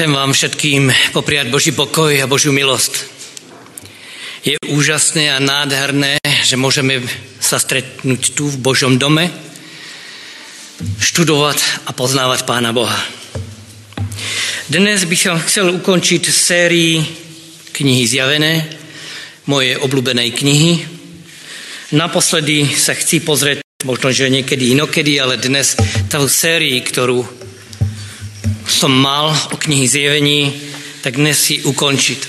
Chcem vám všetkým popriať Boží pokoj a Božiu milosť. Je úžasné a nádherné, že môžeme sa stretnúť tu v Božom dome, študovať a poznávať Pána Boha. Dnes by som chcel ukončiť sérii knihy Zjavené, moje obľúbenej knihy. Naposledy sa chci pozrieť, možno, že niekedy inokedy, ale dnes tú sérii, ktorú som mal o knihy Zjevení, tak dnes si ukončiť.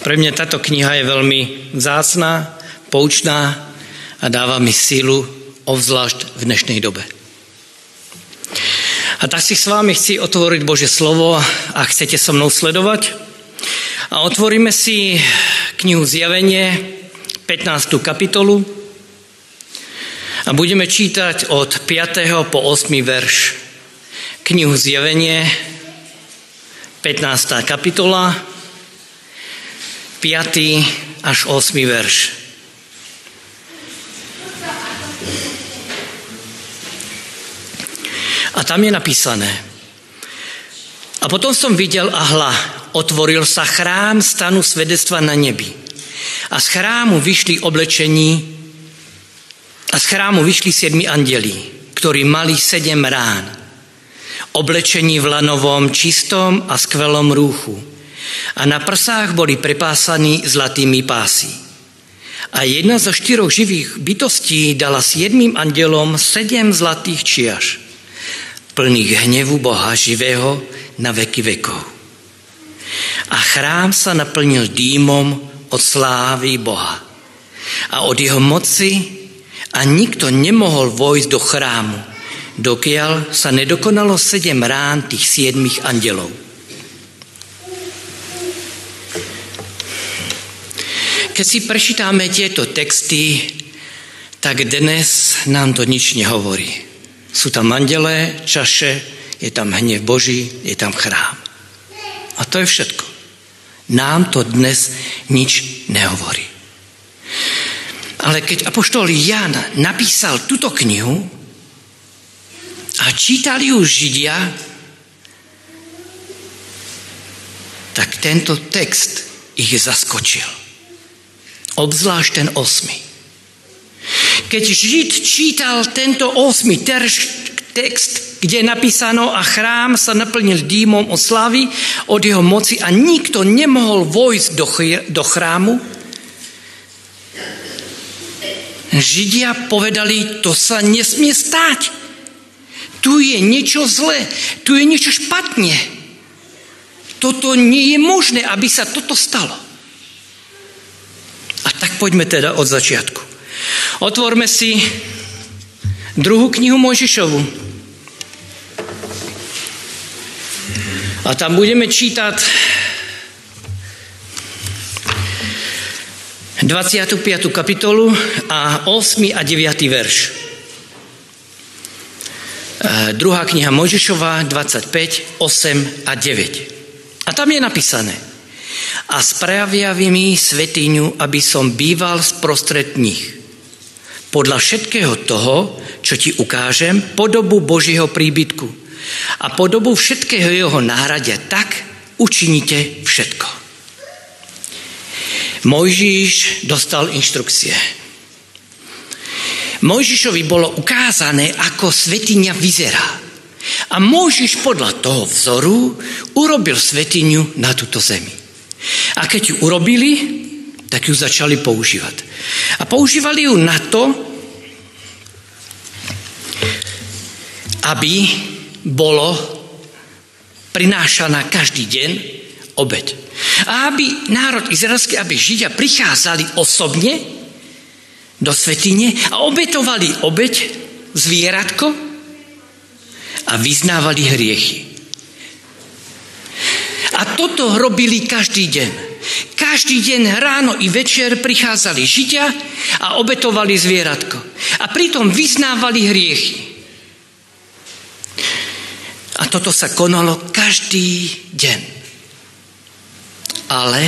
Pre mňa táto kniha je veľmi vzácná, poučná a dáva mi sílu, obzvlášť v dnešnej dobe. A tak si s vámi chci otvoriť Bože slovo a chcete so mnou sledovať. A otvoríme si knihu Zjavenie, 15. kapitolu. A budeme čítať od 5. po 8. verš. Knihu Zjavenie, 15. kapitola, 5. až 8. verš. A tam je napísané. A potom som videl a hla, otvoril sa chrám stanu svedectva na nebi. A z chrámu vyšli oblečení a z chrámu vyšli siedmi andeli, ktorí mali sedem rán. Oblečení v lanovom, čistom a skvelom rúchu. A na prsách boli prepásaní zlatými pásy. A jedna zo štyroch živých bytostí dala siedmým andelom sedem zlatých čiaž plných hnevu Boha živého na veky vekov. A chrám sa naplnil dýmom od slávy Boha a od jeho moci a nikto nemohol vojsť do chrámu, dokiaľ sa nedokonalo sedem rán tých siedmých andelov. Keď si prečítame tieto texty, tak dnes nám to nič nehovorí. Sú tam mandelé, čaše, je tam hnev Boží, je tam chrám. A to je všetko. Nám to dnes nič nehovorí. Ale keď apoštol Jan napísal túto knihu a čítali ju Židia, tak tento text ich zaskočil. Obzvlášť ten osmi. Keď Žid čítal tento 8. text, kde je napísano a chrám sa naplnil dýmom o slavy od jeho moci a nikto nemohol vojsť do, do chrámu, Židia povedali, to sa nesmie stať. Tu je niečo zlé, tu je niečo špatne. Toto nie je možné, aby sa toto stalo. A tak poďme teda od začiatku. Otvorme si druhú knihu Mojžišovu. A tam budeme čítať 25. kapitolu a 8. a 9. verš. E, druhá kniha Mojžišova 25, 8 a 9. A tam je napísané a spravia mi svetiňu, aby som býval sprostred nich podľa všetkého toho, čo ti ukážem, podobu Božieho príbytku a podobu všetkého jeho náhradia, tak učinite všetko. Mojžiš dostal inštrukcie. Mojžišovi bolo ukázané, ako svetiňa vyzerá. A Mojžiš podľa toho vzoru urobil svetiňu na túto zemi. A keď ju urobili, tak ju začali používať. A používali ju na to, aby bolo prinášaná každý deň obeď. A aby národ izraelský, aby Židia prichádzali osobne do svetine a obetovali obeď, zvieratko a vyznávali hriechy. A toto robili každý deň. Každý deň ráno i večer prichádzali Židia a obetovali zvieratko. A pritom vyznávali hriechy. A toto sa konalo každý deň. Ale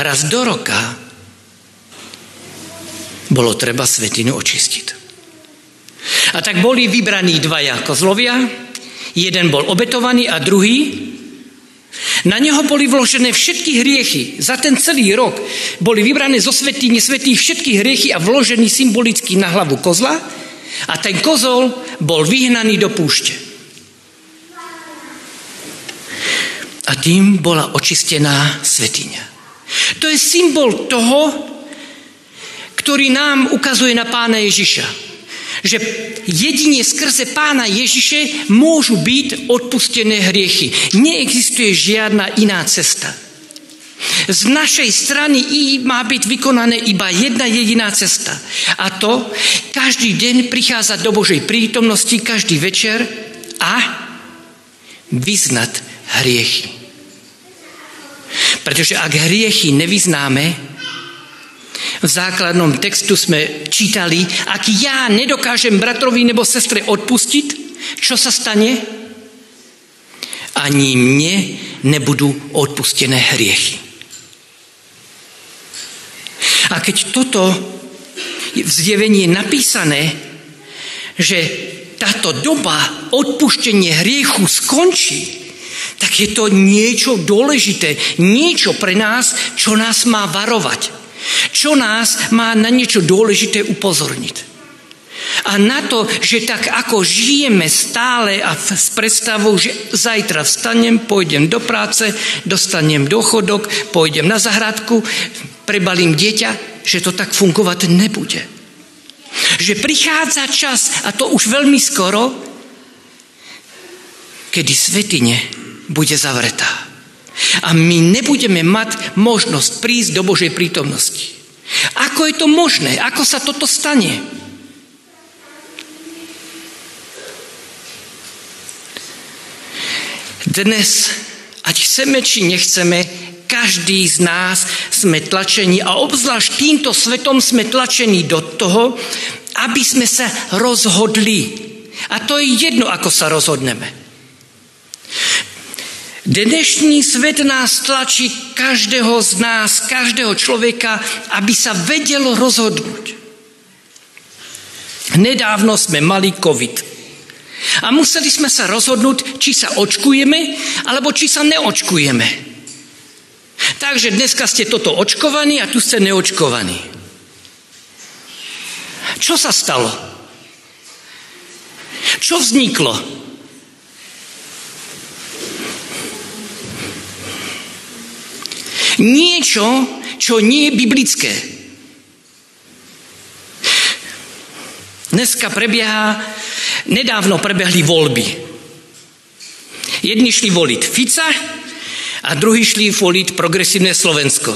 raz do roka bolo treba svetinu očistiť. A tak boli vybraní dvaja kozlovia, jeden bol obetovaný a druhý na neho boli vložené všetky hriechy. Za ten celý rok boli vybrané zo svetí svetých všetky hriechy a vložený symbolicky na hlavu kozla a ten kozol bol vyhnaný do púšte. A tým bola očistená svetiňa. To je symbol toho, ktorý nám ukazuje na pána Ježiša že jedine skrze pána Ježiše môžu byť odpustené hriechy. Neexistuje žiadna iná cesta. Z našej strany má byť vykonané iba jedna jediná cesta. A to, každý deň prichádza do Božej prítomnosti, každý večer a vyznať hriechy. Pretože ak hriechy nevyznáme, v základnom textu sme čítali, ak ja nedokážem bratrovi nebo sestre odpustiť, čo sa stane? Ani mne nebudú odpustené hriechy. A keď toto v zjevení je napísané, že táto doba odpuštenie hriechu skončí, tak je to niečo dôležité, niečo pre nás, čo nás má varovať. Čo nás má na niečo dôležité upozorniť. A na to, že tak ako žijeme stále a s predstavou, že zajtra vstanem, pôjdem do práce, dostanem dochodok, pôjdem na zahradku, prebalím dieťa, že to tak fungovať nebude. Že prichádza čas, a to už veľmi skoro, kedy svetine bude zavretá. A my nebudeme mať možnosť prísť do Božej prítomnosti. Ako je to možné? Ako sa toto stane? Dnes, ať chceme či nechceme, každý z nás sme tlačení a obzvlášť týmto svetom sme tlačení do toho, aby sme sa rozhodli. A to je jedno, ako sa rozhodneme. Dnešní svet nás tlačí každého z nás, každého človeka, aby sa vedelo rozhodnúť. Nedávno sme mali COVID. A museli sme sa rozhodnúť, či sa očkujeme, alebo či sa neočkujeme. Takže dneska ste toto očkovaní a tu ste neočkovaní. Čo sa stalo? Čo vzniklo? Niečo, čo nie je biblické. Dneska prebieha, nedávno prebehli voľby. Jedni šli voliť Fica a druhí šli voliť progresívne Slovensko.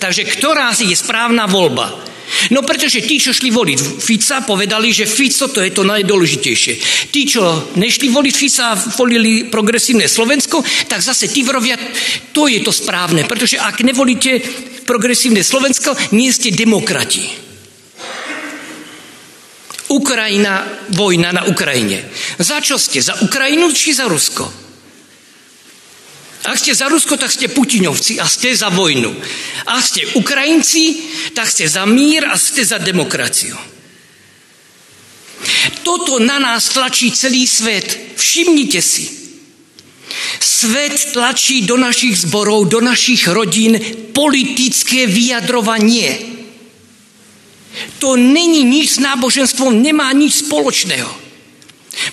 Takže ktorá je správna voľba? No pretože tí, čo šli voliť Fica, povedali, že Fico to je to najdôležitejšie. Tí, čo nešli voliť Fica a volili progresívne Slovensko, tak zase tí vrovia, to je to správne. Pretože ak nevolíte progresívne Slovensko, nie ste demokrati. Ukrajina, vojna na Ukrajine. Za čo ste? Za Ukrajinu či za Rusko? Ak ste za Rusko, tak ste Putinovci a ste za vojnu. Ak ste Ukrajinci, tak ste za mír a ste za demokraciu. Toto na nás tlačí celý svet. Všimnite si. Svet tlačí do našich zborov, do našich rodín politické vyjadrovanie. To není nič s náboženstvom, nemá nič spoločného.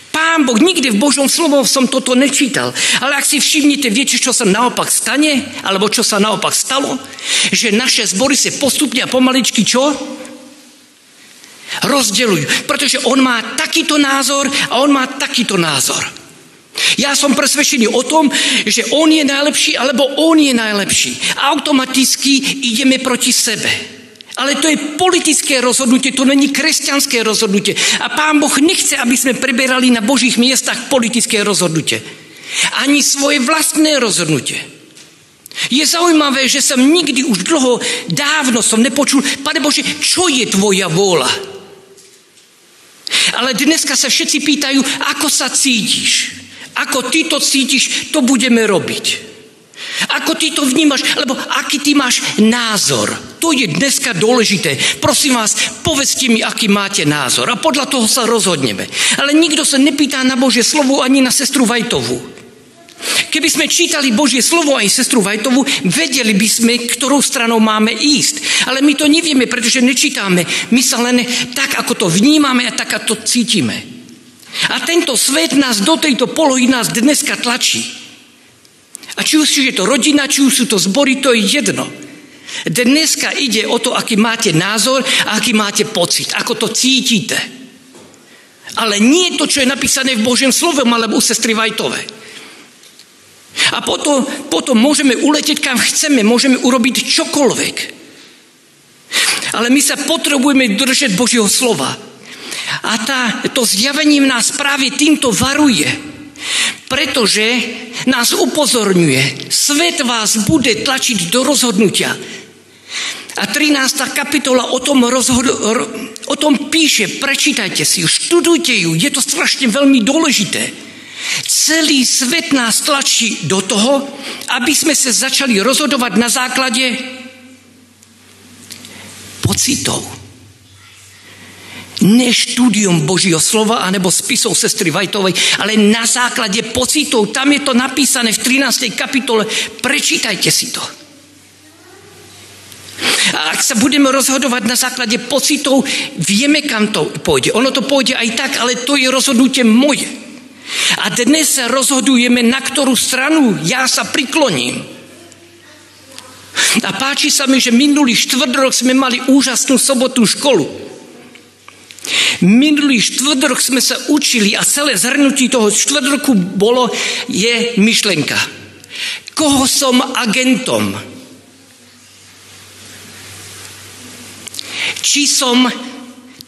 Pán Boh, nikdy v Božom slovom som toto nečítal. Ale ak si všimnete, viete, čo sa naopak stane? Alebo čo sa naopak stalo? Že naše zbory sa postupne a pomaličky čo? Rozdelujú. Pretože on má takýto názor a on má takýto názor. Ja som presvedčený o tom, že on je najlepší, alebo on je najlepší. Automaticky ideme proti sebe. Ale to je politické rozhodnutie, to není kresťanské rozhodnutie. A pán Boh nechce, aby sme preberali na božích miestach politické rozhodnutie. Ani svoje vlastné rozhodnutie. Je zaujímavé, že som nikdy už dlho, dávno som nepočul, Pane Bože, čo je tvoja vôľa? Ale dneska sa všetci pýtajú, ako sa cítiš? Ako ty to cítiš, to budeme robiť. Ako ty to vnímaš, alebo aký ty máš názor. To je dneska dôležité. Prosím vás, povedzte mi, aký máte názor a podľa toho sa rozhodneme. Ale nikto sa nepýta na Božie slovo ani na sestru Vajtovú. Keby sme čítali Božie slovo aj sestru Vajtovu, vedeli by sme, ktorou stranou máme ísť. Ale my to nevieme, pretože nečítame. My sa len tak, ako to vnímame a tak, ako to cítime. A tento svet nás do tejto polohy nás dneska tlačí. A či už je to rodina, či už sú to zbory, to je jedno. Dneska ide o to, aký máte názor a aký máte pocit, ako to cítite. Ale nie to, čo je napísané v Božom slove, alebo u sestry Vajtove. A potom, potom môžeme uletieť kam chceme, môžeme urobiť čokoľvek. Ale my sa potrebujeme držať Božieho slova. A tá, to zjavenie nás práve týmto varuje. Pretože nás upozorňuje, svet vás bude tlačiť do rozhodnutia. A 13. kapitola o tom, rozhod- o tom píše, prečítajte si ju, študujte ju, je to strašne veľmi dôležité. Celý svet nás tlačí do toho, aby sme sa začali rozhodovať na základe pocitov. Ne štúdium Božího slova anebo spisov sestry Vajtovej, ale na základe pocitov. Tam je to napísané v 13. kapitole. Prečítajte si to. A ak sa budeme rozhodovať na základe pocitov, vieme, kam to pôjde. Ono to pôjde aj tak, ale to je rozhodnutie moje. A dnes sa rozhodujeme, na ktorú stranu ja sa prikloním. A páči sa mi, že minulý rok sme mali úžasnú sobotnú školu. Minulý rok sme sa učili a celé zhrnutí toho roku bolo, je myšlenka. Koho som agentom? Či som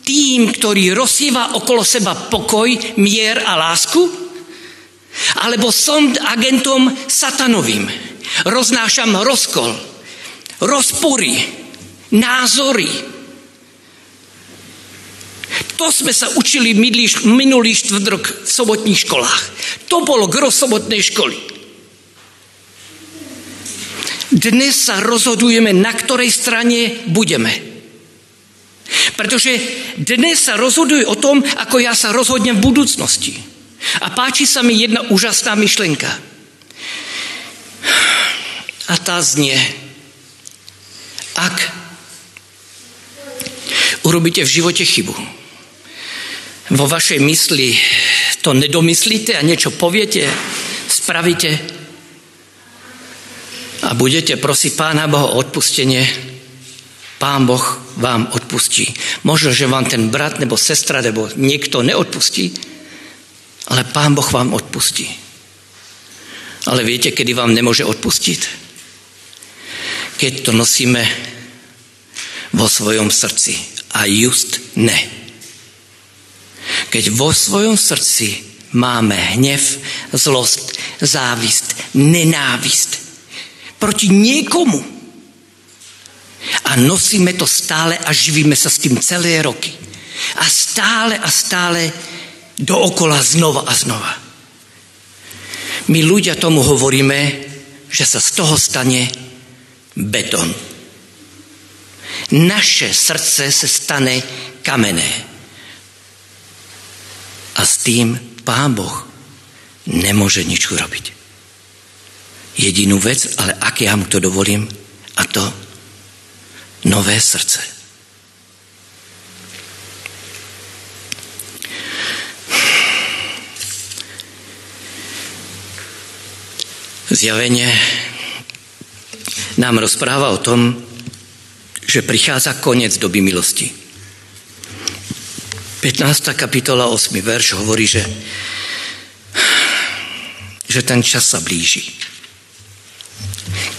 tým, ktorý rozsieva okolo seba pokoj, mier a lásku? Alebo som agentom satanovým. Roznášam rozkol, rozpory, názory. To sme sa učili minulý rok v sobotných školách. To bolo gro sobotnej školy. Dnes sa rozhodujeme, na ktorej strane budeme. Pretože dnes sa rozhoduje o tom, ako ja sa rozhodnem v budúcnosti. A páči sa mi jedna úžasná myšlenka. A tá znie, ak urobíte v živote chybu, vo vašej mysli to nedomyslíte a niečo poviete, spravíte a budete prosiť Pána Boha o odpustenie, Pán Boh vám odpustí. Možno, že vám ten brat nebo sestra nebo niekto neodpustí, ale Pán Boh vám odpustí. Ale viete, kedy vám nemôže odpustiť? Keď to nosíme vo svojom srdci. A just ne. Keď vo svojom srdci máme hnev, zlost, závist, nenávist proti niekomu, a nosíme to stále a živíme sa s tým celé roky. A stále a stále dookola znova a znova. My ľudia tomu hovoríme, že sa z toho stane betón. Naše srdce sa stane kamené. S tým Pán Boh nemôže nič urobiť. Jedinú vec, ale ak ja mu to dovolím, a to nové srdce. Zjavenie nám rozpráva o tom, že prichádza koniec doby milosti. 15. kapitola 8. verš hovorí, že, že ten čas sa blíži.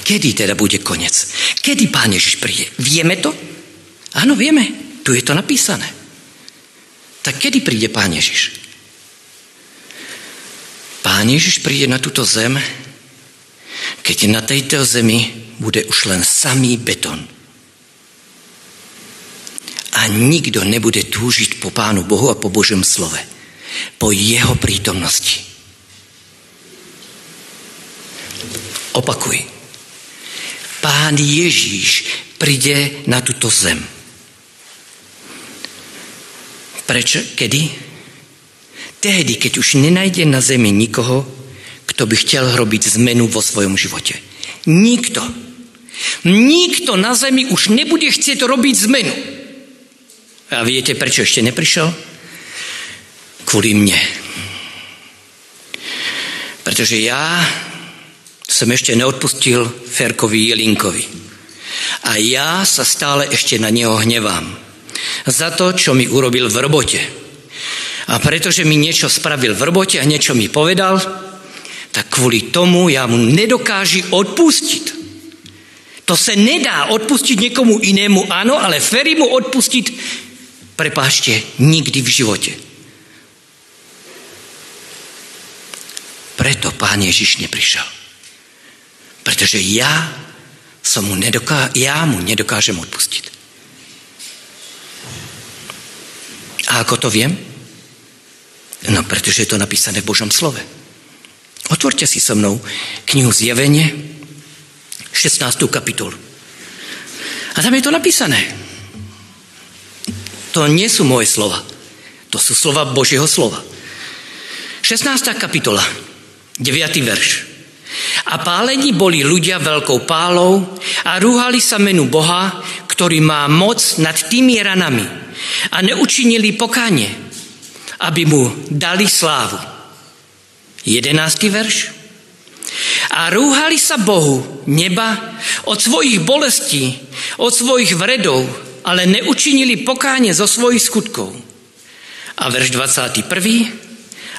Kedy teda bude koniec? Kedy Pán Ježiš príde? Vieme to? Áno, vieme. Tu je to napísané. Tak kedy príde Pán Ježiš? Pán Ježiš príde na túto zem, keď na tejto zemi bude už len samý beton. A nikto nebude túžiť po Pánu Bohu a po Božom slove. Po Jeho prítomnosti. Opakuj pán Ježíš príde na túto zem. Prečo? Kedy? Tehdy, keď už nenajde na zemi nikoho, kto by chcel robiť zmenu vo svojom živote. Nikto. Nikto na zemi už nebude chcieť robiť zmenu. A viete, prečo ešte neprišiel? Kvôli mne. Pretože ja som ešte neodpustil Ferkovi Jelinkovi. A ja sa stále ešte na neho hnevám za to, čo mi urobil v robote. A pretože mi niečo spravil v robote a niečo mi povedal, tak kvôli tomu ja mu nedokáži odpustiť. To se nedá odpustiť niekomu inému, áno, ale Ferry mu odpustiť, prepášte, nikdy v živote. Preto Pán Ježiš neprišiel. Pretože ja, som mu nedoká- ja mu nedokážem odpustiť. A ako to viem? No, pretože je to napísané v Božom slove. Otvorte si so mnou knihu Zjavenie, 16. kapitolu. A tam je to napísané. To nie sú moje slova. To sú slova Božieho slova. 16. kapitola, 9. verš. A pálení boli ľudia veľkou pálou a rúhali sa menu Boha, ktorý má moc nad tými ranami a neučinili pokánie, aby mu dali slávu. Jedenáctý verš. A rúhali sa Bohu neba od svojich bolestí, od svojich vredov, ale neučinili pokánie zo svojich skutkov. A verš 21.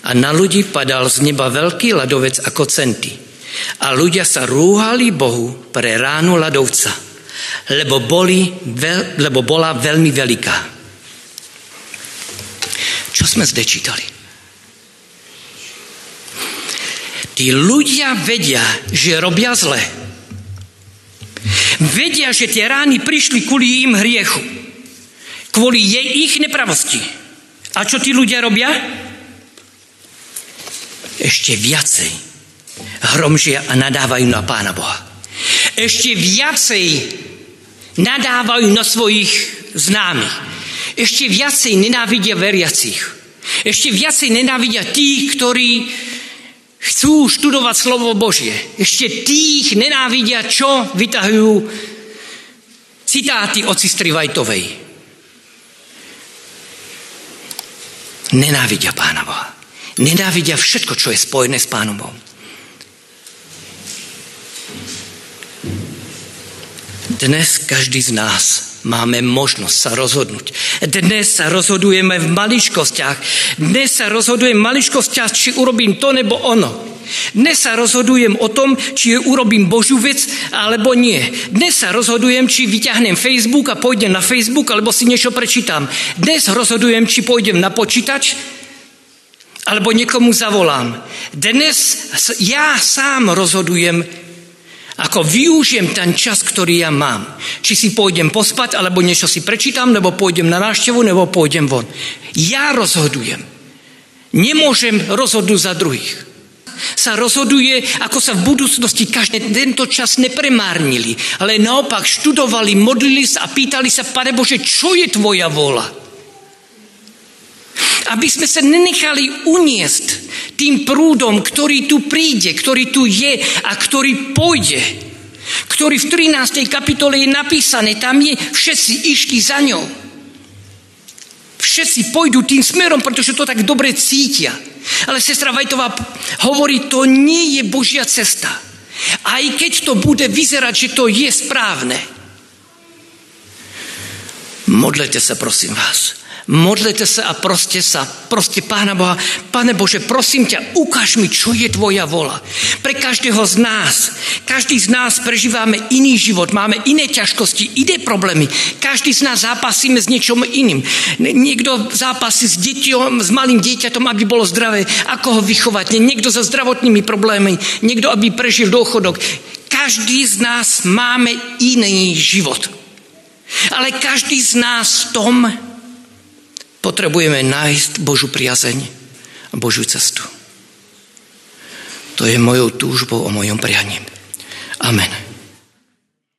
A na ľudí padal z neba veľký ľadovec ako centy. A ľudia sa rúhali Bohu pre ránu ľadovca, lebo, boli, lebo bola veľmi veľká. Čo sme zde čítali? Tí ľudia vedia, že robia zle. Vedia, že tie rány prišli kvôli im hriechu. Kvôli jej ich nepravosti. A čo tí ľudia robia? Ešte viacej hromžia a nadávajú na Pána Boha. Ešte viacej nadávajú na svojich známych ešte viacej nenávidia veriacich. Ešte viacej nenávidia tých, ktorí chcú študovať slovo Božie. Ešte tých nenávidia, čo vytahujú citáty od sestry Vajtovej. Nenávidia Pána Boha. Nenávidia všetko, čo je spojené s Pánom Bohom. Dnes každý z nás máme možnosť sa rozhodnúť. Dnes sa rozhodujeme v maličkostiach. Dnes sa rozhodujem v maličkostiach, či urobím to nebo ono. Dnes sa rozhodujem o tom, či urobím Božú vec, alebo nie. Dnes sa rozhodujem, či vyťahnem Facebook a pôjdem na Facebook, alebo si niečo prečítam. Dnes rozhodujem, či pôjdem na počítač, alebo niekomu zavolám. Dnes ja sám rozhodujem, ako využijem ten čas, ktorý ja mám. Či si pôjdem pospať, alebo niečo si prečítam, nebo pôjdem na návštevu, nebo pôjdem von. Ja rozhodujem. Nemôžem rozhodnúť za druhých sa rozhoduje, ako sa v budúcnosti každý tento čas nepremárnili, ale naopak študovali, modlili sa a pýtali sa, Pane Bože, čo je tvoja vola? Aby sme sa nenechali uniesť tým prúdom, ktorý tu príde, ktorý tu je a ktorý pôjde. Ktorý v 13. kapitole je napísané, tam je, všetci išli za ňou. Všetci pôjdu tým smerom, pretože to tak dobre cítia. Ale sestra Vajtová hovorí, to nie je Božia cesta. Aj keď to bude vyzerať, že to je správne. Modlete sa, prosím vás. Modlite sa a proste sa, proste Pána Boha, Pane Bože, prosím ťa, ukáž mi, čo je Tvoja vola. Pre každého z nás, každý z nás prežívame iný život, máme iné ťažkosti, iné problémy. Každý z nás zápasíme s niečom iným. Niekto zápasí s, deťom, s malým dieťatom, aby bolo zdravé, ako ho vychovať. Niekto so zdravotnými problémami, niekto, aby prežil dôchodok. Každý z nás máme iný život. Ale každý z nás v tom Potrebujeme nájsť Božú priazeň a Božú cestu. To je mojou túžbou a mojom prianím. Amen.